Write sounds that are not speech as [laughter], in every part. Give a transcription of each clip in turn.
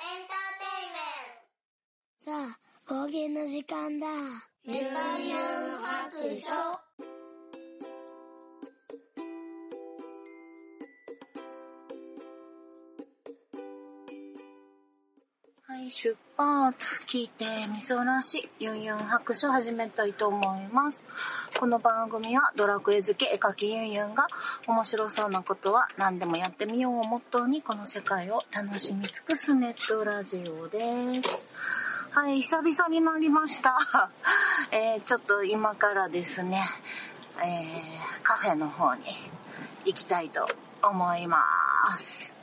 エンターテイメントさあ、冒険の時間だ。メタヤン白書い、出発。聞いてみそらし、ユンユン白書始めたいと思います。この番組はドラクエ好き絵描きユンユンが面白そうなことは何でもやってみようをモットーにこの世界を楽しみ尽くすネットラジオです。はい、久々になりました。[laughs] えー、ちょっと今からですね、えー、カフェの方に行きたいと思います。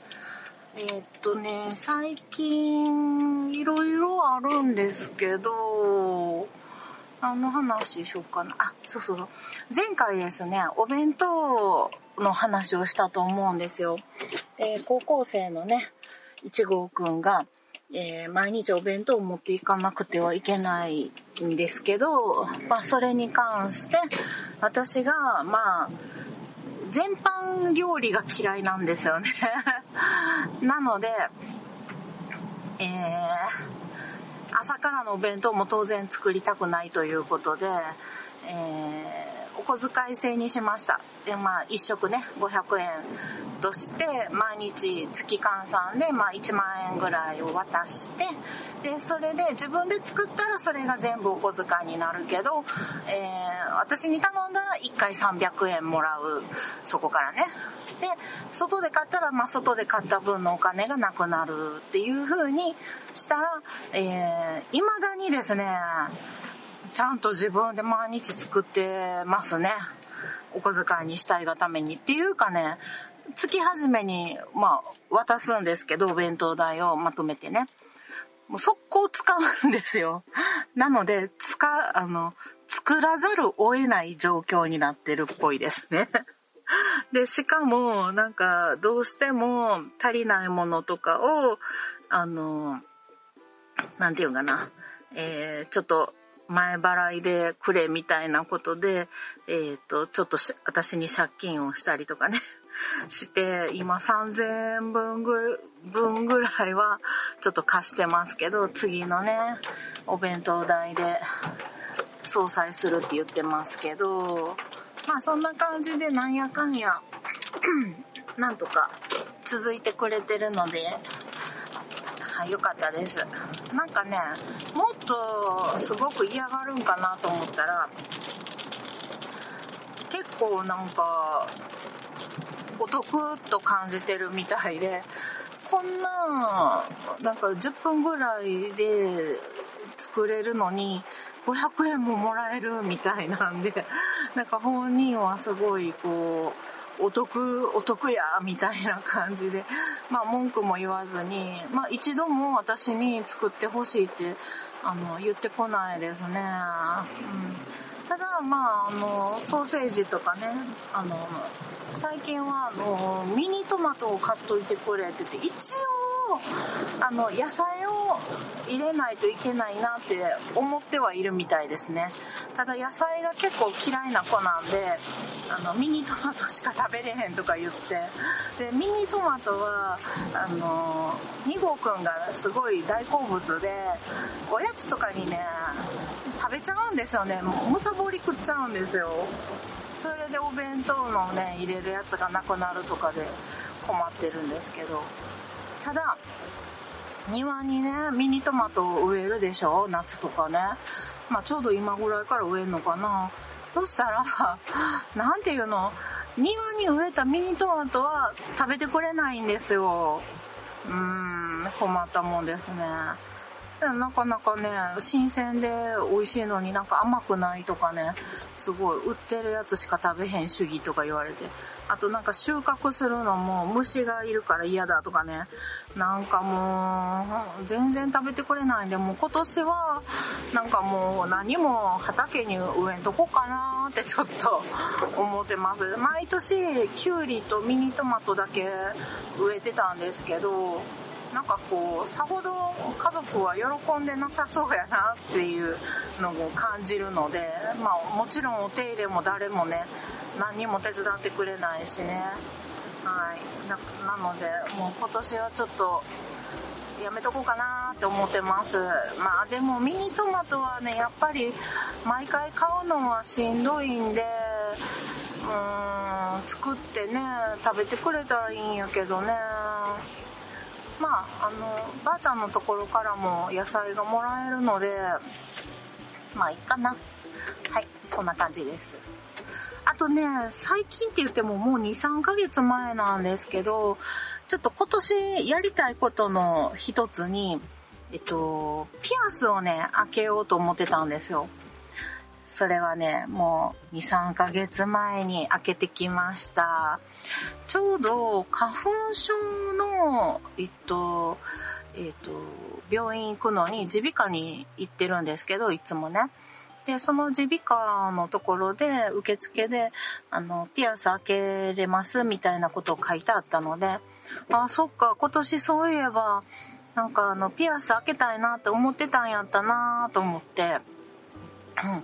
えーっとね、最近、いろいろあるんですけど、何の話しようかな。あ、そうそうそう。前回ですね、お弁当の話をしたと思うんですよ。えー高校生のね、一号くんが、えー毎日お弁当を持っていかなくてはいけないんですけど、まあそれに関して、私が、まあ、全般料理が嫌いなんですよね。[laughs] なので、えー、朝からのお弁当も当然作りたくないということで、えお小遣い制にしました。で、まあ、一食ね、500円として、毎日月換算で、まあ、1万円ぐらいを渡して、で、それで自分で作ったらそれが全部お小遣いになるけど、えー私に頼んだら1回300円もらう、そこからね。で、外で買ったら、まあ、外で買った分のお金がなくなるっていう風にしたら、えー、未だにですね、ちゃんと自分で毎日作ってますね。お小遣いにしたいがために。っていうかね、月始めに、まあ、渡すんですけど、お弁当代をまとめてね。もう速攻使うんですよ。なので、使、あの、作らざるを得ない状況になってるっぽいですね。で、しかも、なんか、どうしても足りないものとかを、あの、なんていうかな、えー、ちょっと前払いでくれみたいなことで、えっ、と、ちょっと私に借金をしたりとかね、[laughs] して、今3000円分ぐ分ぐらいはちょっと貸してますけど、次のね、お弁当代で相殺するって言ってますけど、まあそんな感じでなんやかんや、[clears throat] なんとか続いてくれてるので、はい、よかったです。なんかね、もっとすごく嫌がるんかなと思ったら、結構なんか、お得と感じてるみたいで、こんな、なんか10分ぐらいで作れるのに、500円ももらえるみたいなんで、なんか本人はすごいこう、お得、お得や、みたいな感じで、まあ文句も言わずに、まあ一度も私に作ってほしいって、あの、言ってこないですね。うん、ただ、まああの、ソーセージとかね、あの、最近はあの、ミニトマトを買っといてくれって言って、一応、あの、野菜を入れないといけないなって思ってはいるみたいですね。ただ野菜が結構嫌いな子なんで、あの、ミニトマトしか食べれへんとか言って、で、ミニトマトは、あの、2号くんがすごい大好物で、おやつとかにね、食べちゃうんですよね。むさぼり食っちゃうんですよ。それでお弁当のね、入れるやつがなくなるとかで困ってるんですけど。ただ、庭にね、ミニトマトを植えるでしょ？夏とかね。まあちょうど今ぐらいから植えるのかな。そしたら、[laughs] なんていうの、庭に植えたミニトマトは食べてくれないんですよ。うーん、困ったもんですね。なかなかね、新鮮で美味しいのになんか甘くないとかね、すごい売ってるやつしか食べへん主義とか言われて。あとなんか収穫するのも虫がいるから嫌だとかね。なんかもう、全然食べてくれないんで、もう今年は、なんかもう何も畑に植えんとこかなーってちょっと思ってます。毎年、キュウリとミニトマトだけ植えてたんですけど、なんかこう、さほど家族は喜んでなさそうやなっていうのを感じるので、まあもちろんお手入れも誰もね、何にも手伝ってくれないしね。はい。ななので、もう今年はちょっと、やめとこうかなって思ってます。まあでもミニトマトはね、やっぱり毎回買うのはしんどいんで、うーん、作ってね、食べてくれたらいいんやけどね。まあ、あの、ばあちゃんのところからも野菜がもらえるので、まあいいかな。はい、そんな感じです。あとね、最近って言ってももう2、3ヶ月前なんですけど、ちょっと今年やりたいことの一つに、えっと、ピアスをね、開けようと思ってたんですよ。それはね、もう2、3ヶ月前に開けてきました。ちょうど花粉症の、えっと、えっと、病院行くのに耳鼻科に行ってるんですけど、いつもね。で、その耳鼻科のところで、受付で、あの、ピアス開けれますみたいなことを書いてあったので、あ、そっか、今年そういえば、なんかあの、ピアス開けたいなって思ってたんやったなと思って、うん。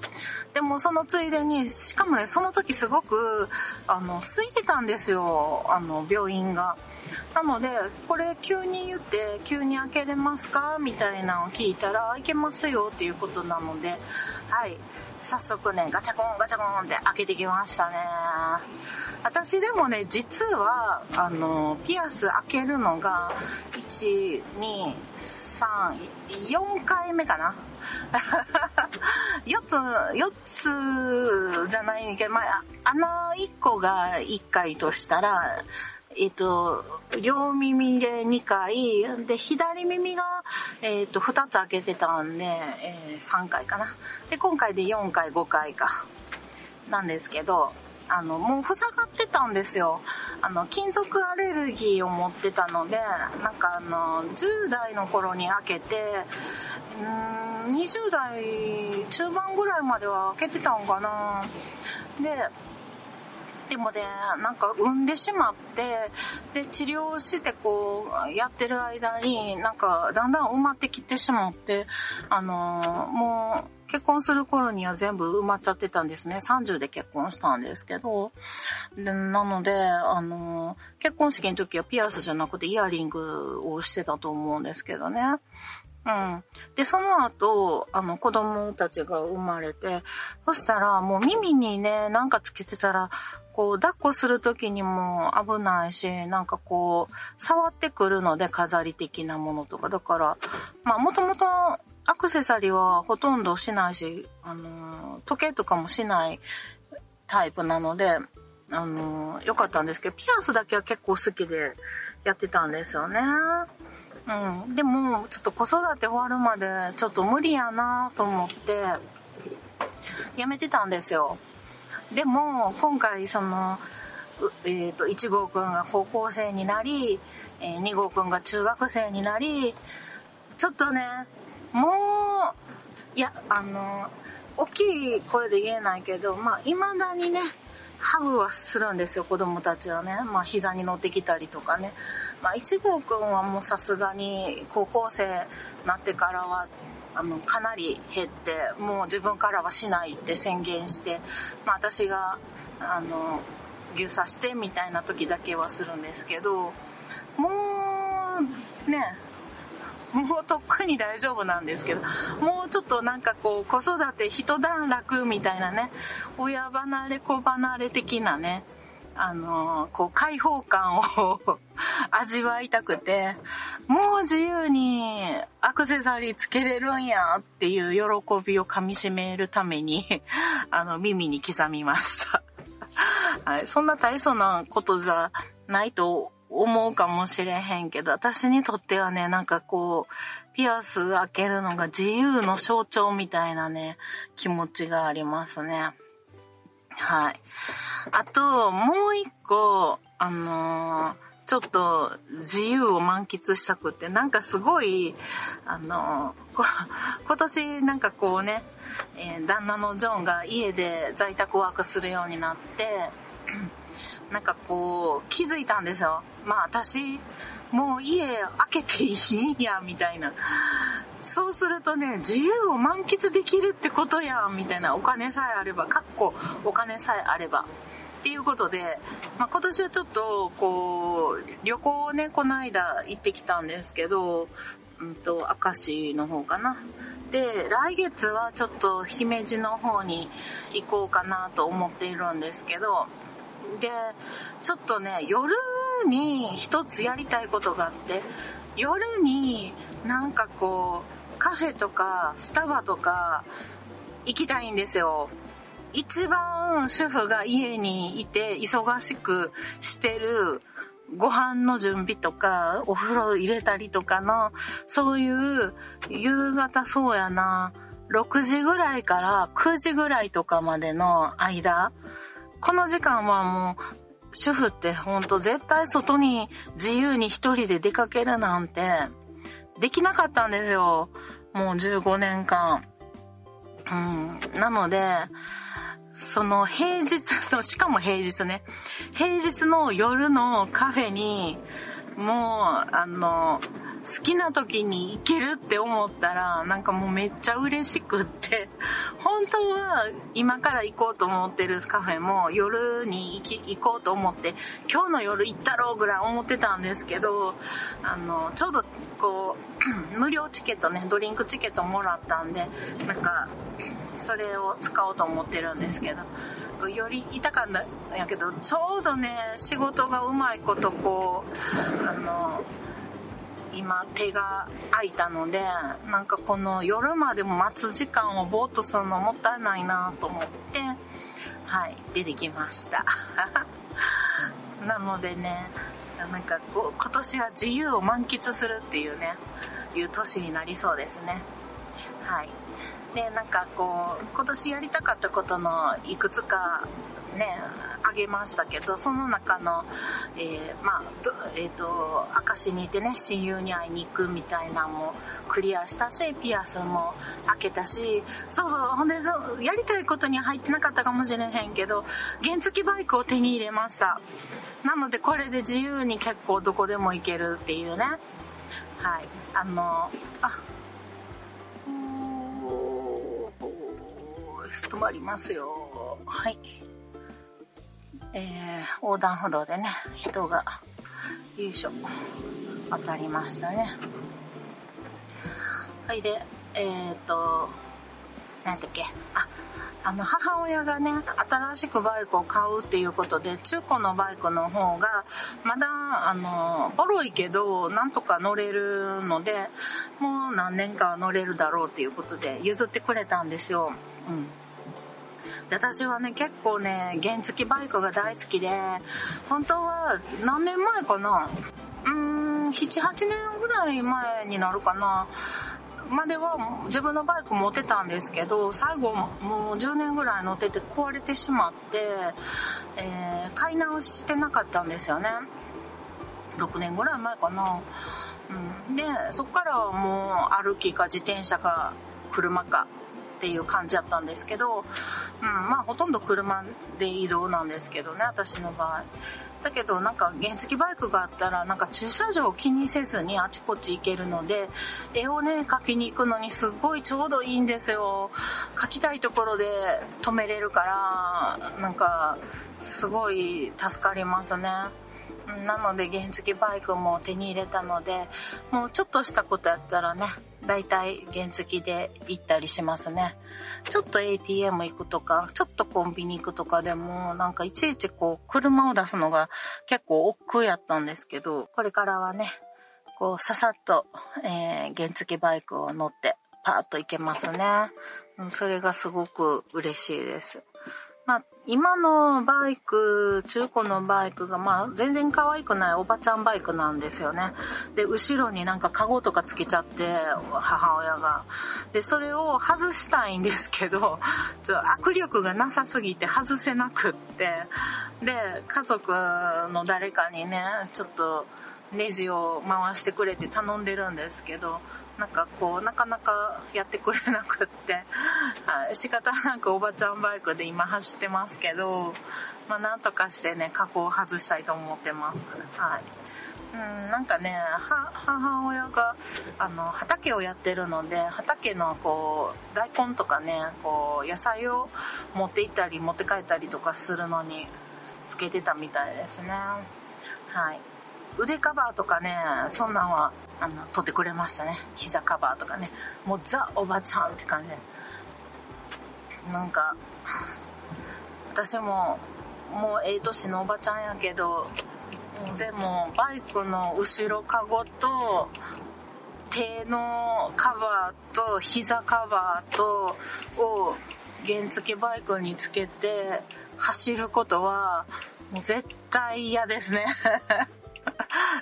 でもそのついでに、しかもね、その時すごく、あの、空いてたんですよ、あの、病院が。なので、これ急に言って、急に開けれますかみたいなのを聞いたら、開けますよっていうことなので、はい。早速ね、ガチャコンガチャコンって開けてきましたね。私でもね、実は、あの、ピアス開けるのが、1、2、3、4回目かな。[laughs] 4つ、4つじゃないけど、まあ、穴1個が1回としたら、えっ、と、両耳で2回、で、左耳が、えっ、と、2つ開けてたんで、えー3回かな。で、今回で4回、5回か。なんですけど、あの、もう塞がってたんですよ。あの、金属アレルギーを持ってたので、なんかあの、10代の頃に開けて、うーん、20代中盤ぐらいまでは開けてたんかな。で、でもね、なんか産んでしまって、で、治療してこう、やってる間に、なんかだんだん埋まってきてしまって、あのーもう、結婚する頃には全部埋まっちゃってたんですね。30で結婚したんですけど。でなので、あの結婚式の時はピアスじゃなくてイヤリングをしてたと思うんですけどね。うん。で、その後、あの、子供たちが生まれて、そしたら、もう耳にね、なんかつけてたら、こう、抱っこする時にも危ないし、なんかこう、触ってくるので、飾り的なものとか。だから、まあ、もともと、クセサリーはほとんどしないし、あの、時計とかもしないタイプなので、あの、良かったんですけど、ピアスだけは結構好きでやってたんですよね。うん。でも、ちょっと子育て終わるまで、ちょっと無理やなと思って、やめてたんですよ。でも、今回、その、えっ、と、1号くんが高校生になり、えー2号くんが中学生になり、ちょっとね、もう、いや、あの、大きい声で言えないけど、まあ、未だにね、ハグはするんですよ、子供たちはね。まあ、膝に乗ってきたりとかね。まあ、1号くんはもうさすがに高校生になってからは、あの、かなり減って、もう自分からはしないって宣言して、まあ、私が、あの、牛刺してみたいな時だけはするんですけど、もう、ね、もうとっくに大丈夫なんですけど、もうちょっとなんかこう子育て一段落みたいなね、親離れ子離れ的なね、あのこう開放感を [laughs] 味わいたくて、もう自由にアクセサリーつけれるんやっていう喜びを噛み締めるために、[laughs] あの耳に刻みました。はい、そんな大層なことじゃないと思うかもしれへんけど、私にとってはね、なんかこう、ピアス開けるのが自由の象徴みたいなね、気持ちがありますね。はい。あと、もう一個、あのーちょっと自由を満喫したくって、なんかすごい、あのー今年なんかこうね、えー旦那のジョンが家で在宅ワークするようになって、なんかこう、気づいたんですよ。まあ私、もう家開けていいんや、みたいな。そうするとね、自由を満喫できるってことや、みたいな。お金さえあれば、かっこお金さえあれば。っていうことで、まあ、今年はちょっと、こう、旅行をね、この間行ってきたんですけど、うんと、明石の方かな。で、来月はちょっと姫路の方に行こうかなと思っているんですけど、で、ちょっとね、夜に一つやりたいことがあって、夜になんかこう、カフェとかスタバとか行きたいんですよ。一番主婦が家にいて忙しくしてるご飯の準備とか、お風呂入れたりとかの、そういう夕方そうやな、6時ぐらいから9時ぐらいとかまでの間、この時間はもう、主婦ってほんと絶対外に自由に一人で出かけるなんて、できなかったんですよ。もう15年間。うん。なので、その平日の、しかも平日ね、平日の夜のカフェに、もう、あの、好きな時に行けるって思ったら、なんかもうめっちゃ嬉しくって、[laughs] 本当は今から行こうと思ってるカフェも夜に行き行こうと思って、今日の夜行ったろうぐらい思ってたんですけど、あの、ちょうどこう、[clears throat] 無料チケットね、ドリンクチケットもらったんで、なんか、それを使おうと思ってるんですけど、より痛かったんやけど、ちょうどね、仕事がうまいことこう、あの、今手が空いたので、なんかこの夜までも待つ時間をぼーっとするのもったいないなと思って、はい、出てきました。[laughs] なのでね、なんかこう、今年は自由を満喫するっていうね、いう年になりそうですね。はい。で、なんかこう、今年やりたかったことのいくつかね、あげましたけど、その中の、えー、まあ、えっ、ー、と、証にいてね、親友に会いに行くみたいなのもクリアしたし、ピアスも開けたし、そうそう、ほんで、やりたいことに入ってなかったかもしれへんけど、原付バイクを手に入れました。なので、これで自由に結構どこでも行けるっていうね。はい。あの、あ、止まりますよ。はい。えー、横断歩道でね、人が、よいしょ、渡りましたね。はいで、えー、と、なんだっけ、あ、あの、母親がね、新しくバイクを買うっていうことで、中古のバイクの方が、まだ、あの、ボロいけど、なんとか乗れるので、もう何年かは乗れるだろうっていうことで、譲ってくれたんですよ。うん。で、私はね、結構ね、原付バイクが大好きで、本当は何年前かなうーん、7、8年ぐらい前になるかな。までは自分のバイク持ってたんですけど、最後もう10年ぐらい乗ってて壊れてしまって、えー、買い直してなかったんですよね。6年ぐらい前かな。うん、で、そっからはもう歩きか自転車か車かっていう感じだったんですけど、うん、まあほとんど車で移動なんですけどね、私の場合。だけどなんか原付バイクがあったらなんか駐車場を気にせずにあちこち行けるので、絵をね、描きに行くのにすごいちょうどいいんですよ。描きたいところで止めれるから、なんかすごい助かりますね。なので原付バイクも手に入れたので、もうちょっとしたことやったらね、だいたい原付で行ったりしますね。ちょっと ATM 行くとか、ちょっとコンビニ行くとかでも、なんかいちいちこう、車を出すのが結構億劫やったんですけど、これからはね、こう、ささっと、えー、原付バイクを乗って、パーッと行けますね。それがすごく嬉しいです。まあ、今のバイク、中古のバイクが、まあ、全然可愛くないおばちゃんバイクなんですよね。で、後ろになんかカゴとかつけちゃって、母親が。で、それを外したいんですけど、ちょ握力がなさすぎて外せなくって、で、家族の誰かにね、ちょっと、ネジを回してくれて頼んでるんですけど、なんかこう、なかなかやってくれなくって、[laughs] 仕方なくおばちゃんバイクで今走ってますけど、まあなんとかしてね、加工を外したいと思ってます。はい。うん、なんかね、母親が、あの、畑をやってるので、畑のこう、大根とかね、こう、野菜を持って行ったり持って帰ったりとかするのに、つけてたみたいですね。はい。腕カバーとかね、そんなんは、あの、取ってくれましたね。膝カバーとかね。もうザ・おばちゃんって感じで。なんか、私も、もうええ年のおばちゃんやけど、でも、バイクの後ろカゴと、手のカバーと膝カバーと、を原付バイクにつけて走ることは、もう絶対嫌ですね [laughs]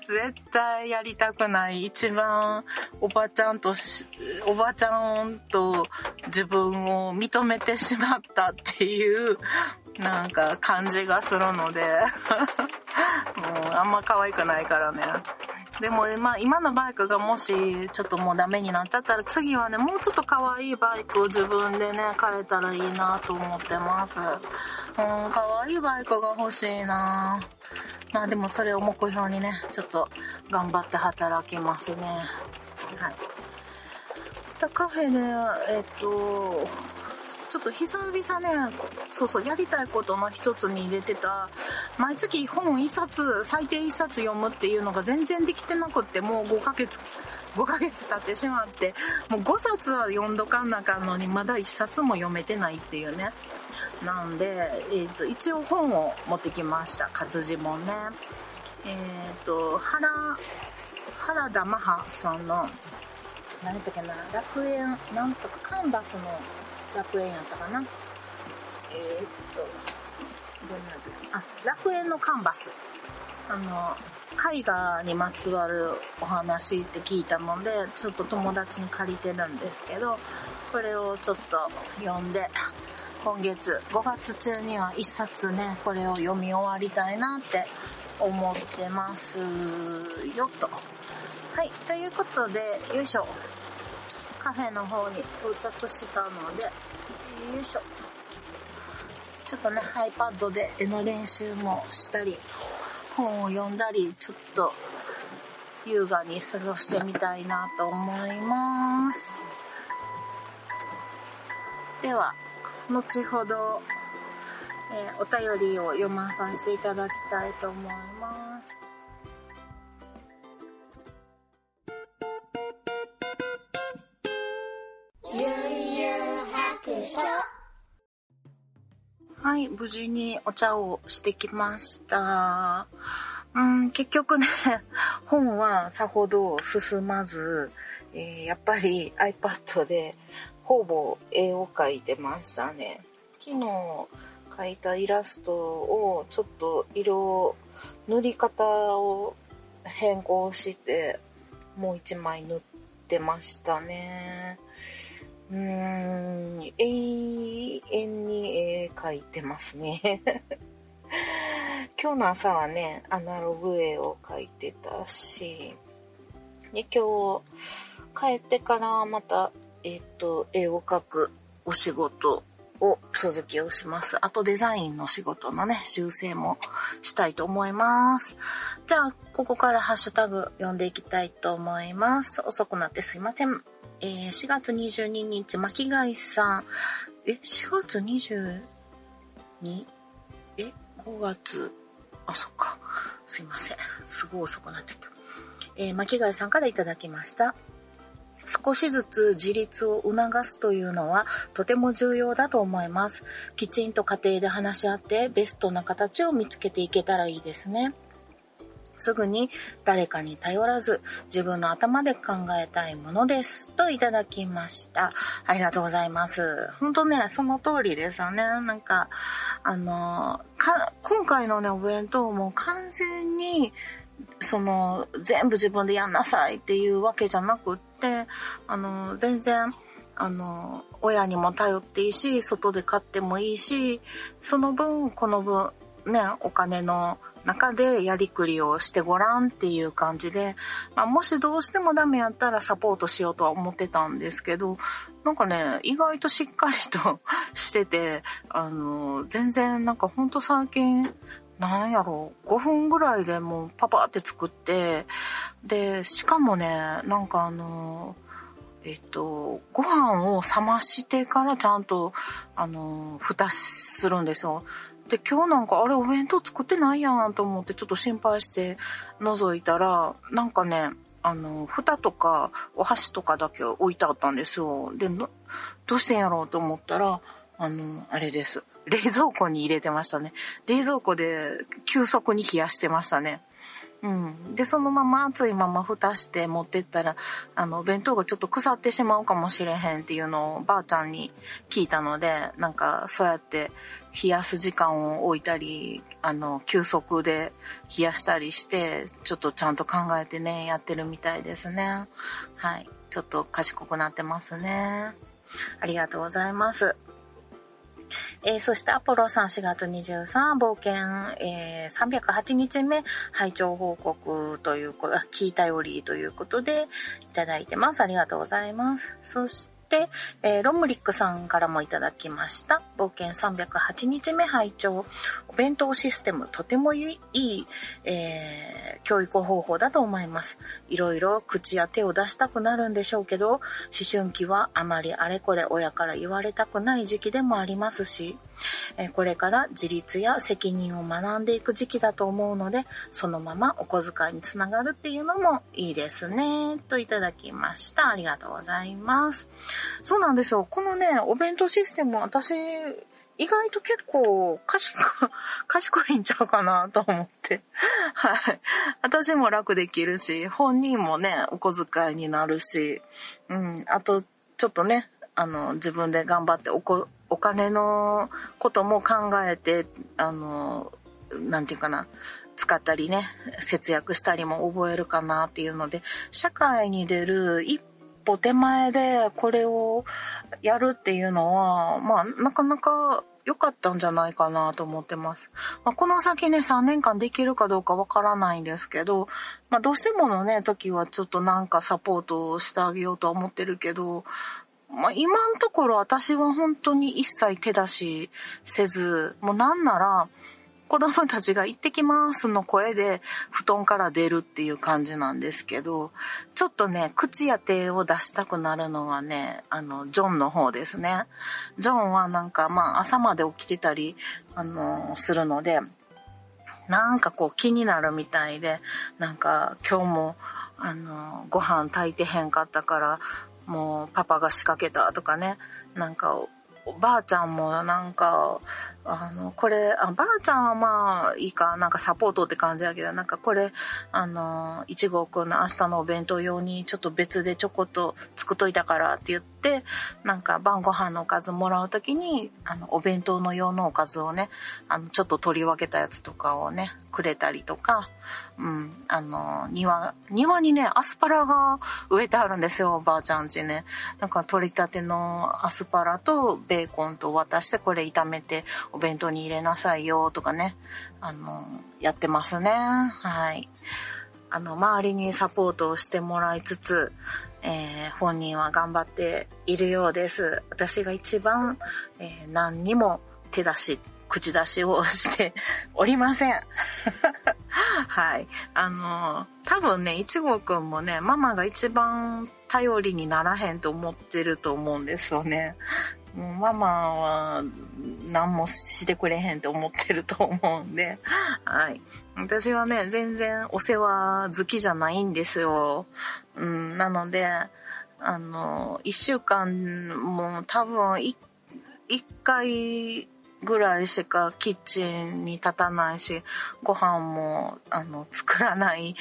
絶対やりたくない。一番おばちゃんとおばちゃんと自分を認めてしまったっていうなんか感じがするので [laughs] もうあんま可愛くないからね。でも、まあ、今のバイクがもし、ちょっともうダメになっちゃったら、次はね、もうちょっと可愛いバイクを自分でね、買えたらいいなと思ってます。うん、可愛いバイクが欲しいなまあでもそれを目標にね、ちょっと頑張って働きますね。はい。たカフェで、えっと、ちょっと久々ね、そうそう、やりたいことの一つに入れてた、毎月本一冊、最低一冊読むっていうのが全然できてなくって、もう5ヶ月、5ヶ月経ってしまって、もう5冊は読んどかんなかんのに、まだ1冊も読めてないっていうね。なんで、えっ、ー、と、一応本を持ってきました。活字もね。えっ、ー、と、原、原田マハさんの、何やっけな、楽園、なんとかカンバスの楽園やったかな。えー、っと、どんなあ、楽園のカンバス。あの、絵画にまつわるお話って聞いたので、ちょっと友達に借りてるんですけど、これをちょっと読んで、今月5月中には一冊ね、これを読み終わりたいなって思ってますよと。はい、ということで、よいしょ。カフェの方に到着したので、よいしょ。ちょっとね、iPad で絵の練習もしたり、本を読んだり、ちょっと優雅に過ごしてみたいなと思います。では、後ほど、えー、お便りを読まさせていただきたいと思います。はい、無事にお茶をしてきました。うん、結局ね、[laughs] 本はさほど進まず、えー、やっぱり iPad でほぼ絵を描いてましたね。昨日描いたイラストをちょっと色、塗り方を変更して、もう一枚塗ってましたね。うーん、永遠に絵描いてますね。[laughs] 今日の朝はね、アナログ絵を描いてたし、で、今日帰ってからまた、えっ、と、絵を描くお仕事を続きをします。あとデザインの仕事のね、修正もしたいと思います。じゃあ、ここからハッシュタグ読んでいきたいと思います。遅くなってすいません。えー、4月22日、巻貝さん。え、4月 22? え、5月？あ、そっか。すいません。すごい遅くなっちゃった。えー、巻貝さんからいただきました。少しずつ自立を促すというのはとても重要だと思います。きちんと家庭で話し合ってベストな形を見つけていけたらいいですね。すぐに誰かに頼らず自分の頭で考えたいものです。といただきました。ありがとうございます。本当ね、その通りですよね。なんか、あの、か、今回のね、お弁当も完全に、その、全部自分でやんなさいっていうわけじゃなくって、あの、全然、あの、親にも頼っていいし、外で買ってもいいし、その分、この分、ね、お金の中でやりくりをしてごらんっていう感じで、まあ、もしどうしてもダメやったらサポートしようとは思ってたんですけど、なんかね、意外としっかりと [laughs] してて、あの、全然なんかほんと最近、なんやろう、5分ぐらいでもうパパって作って、で、しかもね、なんかあの、えっと、ご飯を冷ましてからちゃんと、あの、蓋するんですよ。で、今日なんか、あれお弁当作ってないやんと思ってちょっと心配して覗いたら、なんかね、あの、蓋とかお箸とかだけ置いてあったんですよ。で、どうしてんやろうと思ったら、あの、あれです。冷蔵庫に入れてましたね。冷蔵庫で急速に冷やしてましたね。うん。で、そのまま熱いまま蓋して持ってったら、あの、弁当がちょっと腐ってしまうかもしれへんっていうのをばあちゃんに聞いたので、なんかそうやって冷やす時間を置いたり、あの、急速で冷やしたりして、ちょっとちゃんと考えてね、やってるみたいですね。はい。ちょっと賢くなってますね。ありがとうございます。えー、そしてアポロさん4月23冒険、えー、308日目拝聴報告ということ、聞いたよりということでいただいてます。ありがとうございます。そして、えー、ロムリックさんからもいただきました。冒険308日目拝聴お弁当システムとてもいい、えー、教育方法だと思います。いろいろ口や手を出したくなるんでしょうけど、思春期はあまりあれこれ親から言われたくない時期でもありますし、えこれから自立や責任を学んでいく時期だと思うので、そのままお小遣いにつながるっていうのもいいですね。といただきました。ありがとうございます。そうなんですよ。このね、お弁当システム、私、意外と結構賢、[laughs] 賢いんちゃうかなと思って。はい。私も楽できるし、本人もね、お小遣いになるし、うん。あと、ちょっとね、あの、自分で頑張っておこ、お金のことも考えて、あの、なんていうかな、使ったりね、節約したりも覚えるかなっていうので、社会に出る一歩手前でこれをやるっていうのは、まあ、なかなか良かったんじゃないかなと思ってます。まあ、この先ね、3年間できるかどうかわからないんですけど、まあ、どうしてものね、時はちょっとなんかサポートをしてあげようとは思ってるけど、まあ、今のところ私は本当に一切手出しせず、もうなんなら、子供たちが行ってきますの声で布団から出るっていう感じなんですけど、ちょっとね、口や手を出したくなるのはね、あの、ジョンの方ですね。ジョンはなんかまあ朝まで起きてたり、あの、するので、なんかこう気になるみたいで、なんか今日もあの、ご飯炊いてへんかったから、もうパパが仕掛けたとかね、なんかおばあちゃんもなんか、あの、これ、あ、ばあちゃんはまあいいか、なんかサポートって感じやけど、なんかこれ、あの、いちごくんの明日のお弁当用にちょっと別でちょこっと作っといたからって言って、なんか晩ご飯のおかずもらうときに、あの、お弁当の用のおかずをね、あの、ちょっと取り分けたやつとかをね、くれたりとか、うん、あの、庭、庭にね、アスパラが植えてあるんですよ、おばあちゃんちね。なんか取りたてのアスパラとベーコンと渡してこれ炒めてお弁当に入れなさいよとかね、あの、やってますね。はい。あの、周りにサポートをしてもらいつつ、えー、本人は頑張っているようです。私が一番、えー、何にも手出し口出しをして [laughs] おりません。[laughs] はい。あの、多分ね、いちごくんもね、ママが一番頼りにならへんと思ってると思うんですよね。もうママは何もしてくれへんと思ってると思うんで、はい。私はね、全然お世話好きじゃないんですよ。うん、なので、あの、一週間も多分一回ぐらいしかキッチンに立たないし、ご飯も、あの、作らない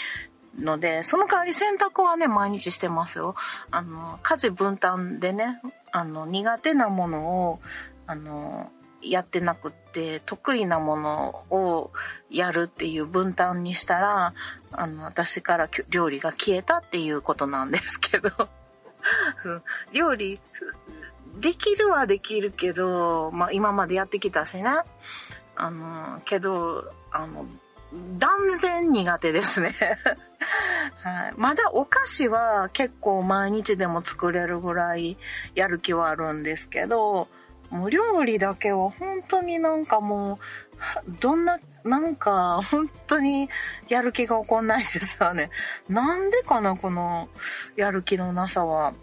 ので、その代わり洗濯はね、毎日してますよ。あの、家事分担でね、あの、苦手なものを、あの、やってなくって、得意なものをやるっていう分担にしたら、あの、私から料理が消えたっていうことなんですけど、[laughs] 料理できるはできるけど、まあ今までやってきたしね。あの、けど、あの、断然苦手ですね。[laughs] はい。まだお菓子は結構毎日でも作れるぐらいやる気はあるんですけど、もう料理だけは本当になんかもう、どんな、なんか本当にやる気が起こんないですよね。なんでかな、このやる気のなさは。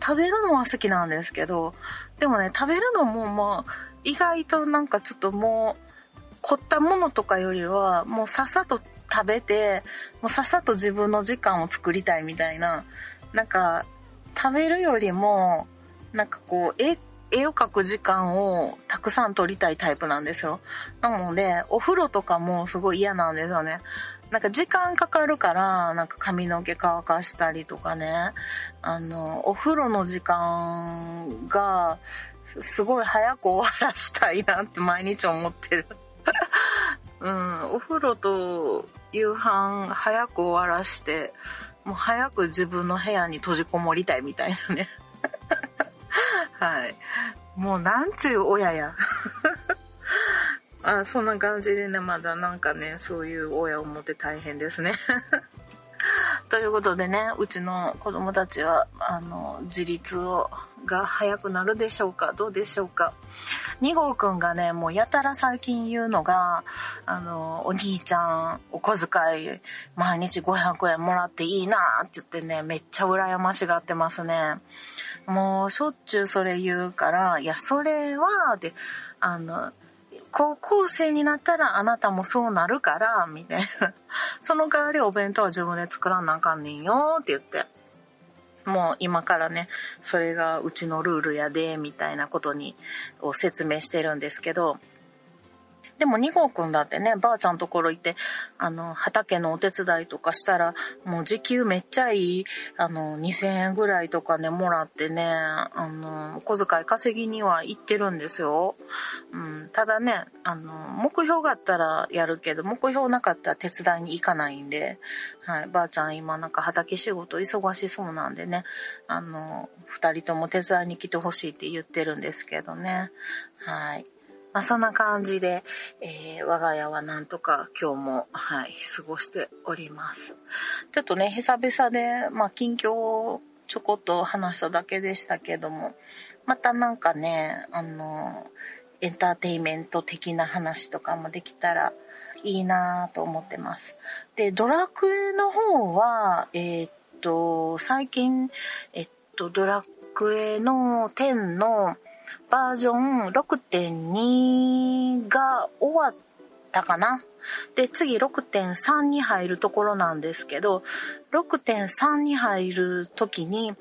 食べるのは好きなんですけど、でもね、食べるのもまあ、意外となんかちょっともう、凝ったものとかよりは、もうさっさと食べて、もうさっさと自分の時間を作りたいみたいな、なんか、食べるよりも、なんかこう、絵、絵を描く時間をたくさん取りたいタイプなんですよ。なので、お風呂とかもすごい嫌なんですよね。なんか時間かかるから、なんか髪の毛乾かしたりとかね。あの、お風呂の時間が、すごい早く終わらしたいなって毎日思ってる。[laughs] うん、お風呂と夕飯早く終わらして、もう早く自分の部屋に閉じこもりたいみたいなね。[laughs] はい。もうなんちゅう親や。[laughs] あそんな感じでね、まだなんかね、そういう親を持って大変ですね。[laughs] ということでね、うちの子供たちは、あの、自立を、が早くなるでしょうか？どうでしょうか ?2 号くんがね、もうやたら最近言うのが、あの、お兄ちゃん、お小遣い、毎日500円もらっていいなって言ってね、めっちゃ羨ましがってますね。もう、しょっちゅうそれ言うから、いや、それは、で、あの、高校生になったらあなたもそうなるから、みたいな。[laughs] その代わりお弁当は自分で作らなあかんねんよって言って。もう今からね、それがうちのルールやで、みたいなことに、を説明してるんですけど、でも2号くんだってね、ばあちゃんところ行って、あの、畑のお手伝いとかしたら、もう時給めっちゃいい、あの、2000円ぐらいとかね、もらってね、あの、小遣い稼ぎには行ってるんですよ。うん、ただね、あの、目標があったらやるけど、目標なかったら手伝いに行かないんで、はい、ばあちゃん今なんか畑仕事忙しそうなんでね、あの、二人とも手伝いに来てほしいって言ってるんですけどね。はい。まあ、そんな感じで、えー、我が家はなんとか今日も、はい、過ごしております。ちょっとね、久々で、まあ、近況をちょこっと話しただけでしたけども、またなんかね、あの、エンターテイメント的な話とかもできたらいいなぁと思ってます。で、ドラクエの方は、えー、っと、最近、えっと、ドラクエの10のバージョン6.2が終わったかな。で、次6.3に入るところなんですけど、6.3に入るときに、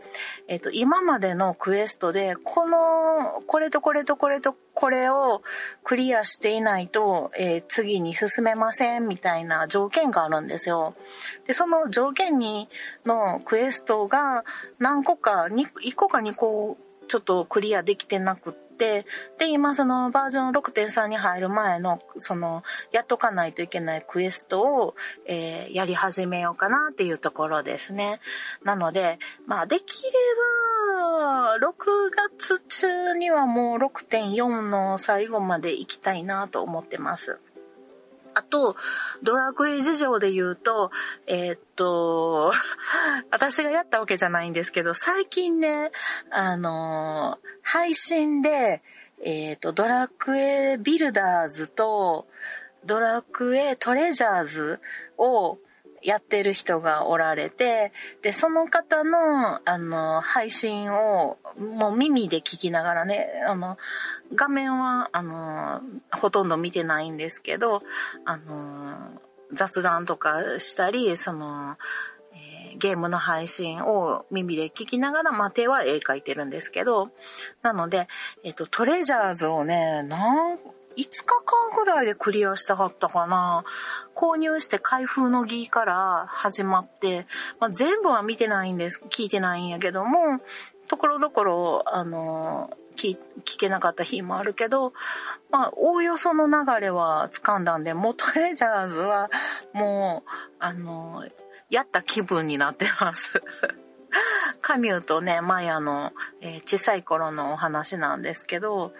えっ、と、今までのクエストで、この、これとこれとこれとこれをクリアしていないと、えー、次に進めませんみたいな条件があるんですよ。で、その条件に、のクエストが何個か、1個か2個ちょっとクリアできてなくって、で、今そのバージョン6.3に入る前の、その、やっとかないといけないクエストを、えー、やり始めようかなっていうところですね。なので、まあ、できれば、6月中にはもう6.4の最後まで行きたいなと思ってます。と、ドラクエ事情で言うと、えー、っと、[laughs] 私がやったわけじゃないんですけど、最近ね、あのー、配信で、えー、っと、ドラクエビルダーズと、ドラクエトレジャーズをやってる人がおられて、で、その方の、あの、配信を、もう耳で聞きながらね、あの、画面は、あの、ほとんど見てないんですけど、あの、雑談とかしたり、その、ゲームの配信を耳で聞きながら、まあ、手は絵描いてるんですけど、なので、えっと、トレジャーズをね、なん5日間ぐらいでクリアしたかったかな。購入して開封の儀から始まって、まあ、全部は見てないんです、聞いてないんやけども、ところどころ、あの、聞聞けなかった日もあるけど、まあ、おおよその流れは掴んだんで、もうトレジャーズは、もう、あの、やった気分になってます。カミューとね、マヤの、えー、小さい頃のお話なんですけど、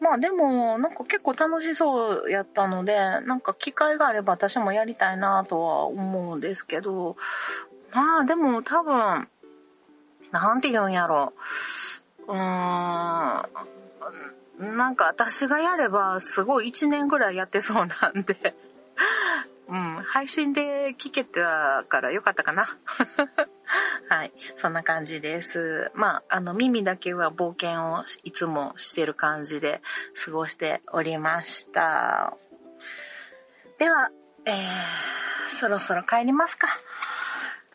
まあでも、なんか結構楽しそうやったので、なんか機会があれば私もやりたいなとは思うんですけど、まあでも多分、なんて言うんやろ。うーん、なんか私がやればすごい1年ぐらいやってそうなんでうん、配信で聞けたからよかったかな。[laughs] はい。そんな感じです。まあ、あの、耳だけは冒険をいつもしてる感じで過ごしておりました。では、えー、そろそろ帰りますか。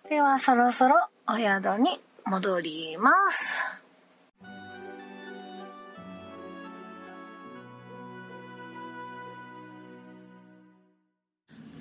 では、そろそろお宿に戻ります。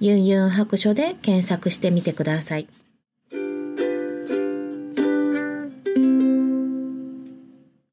ユンユン白書で検索してみてください。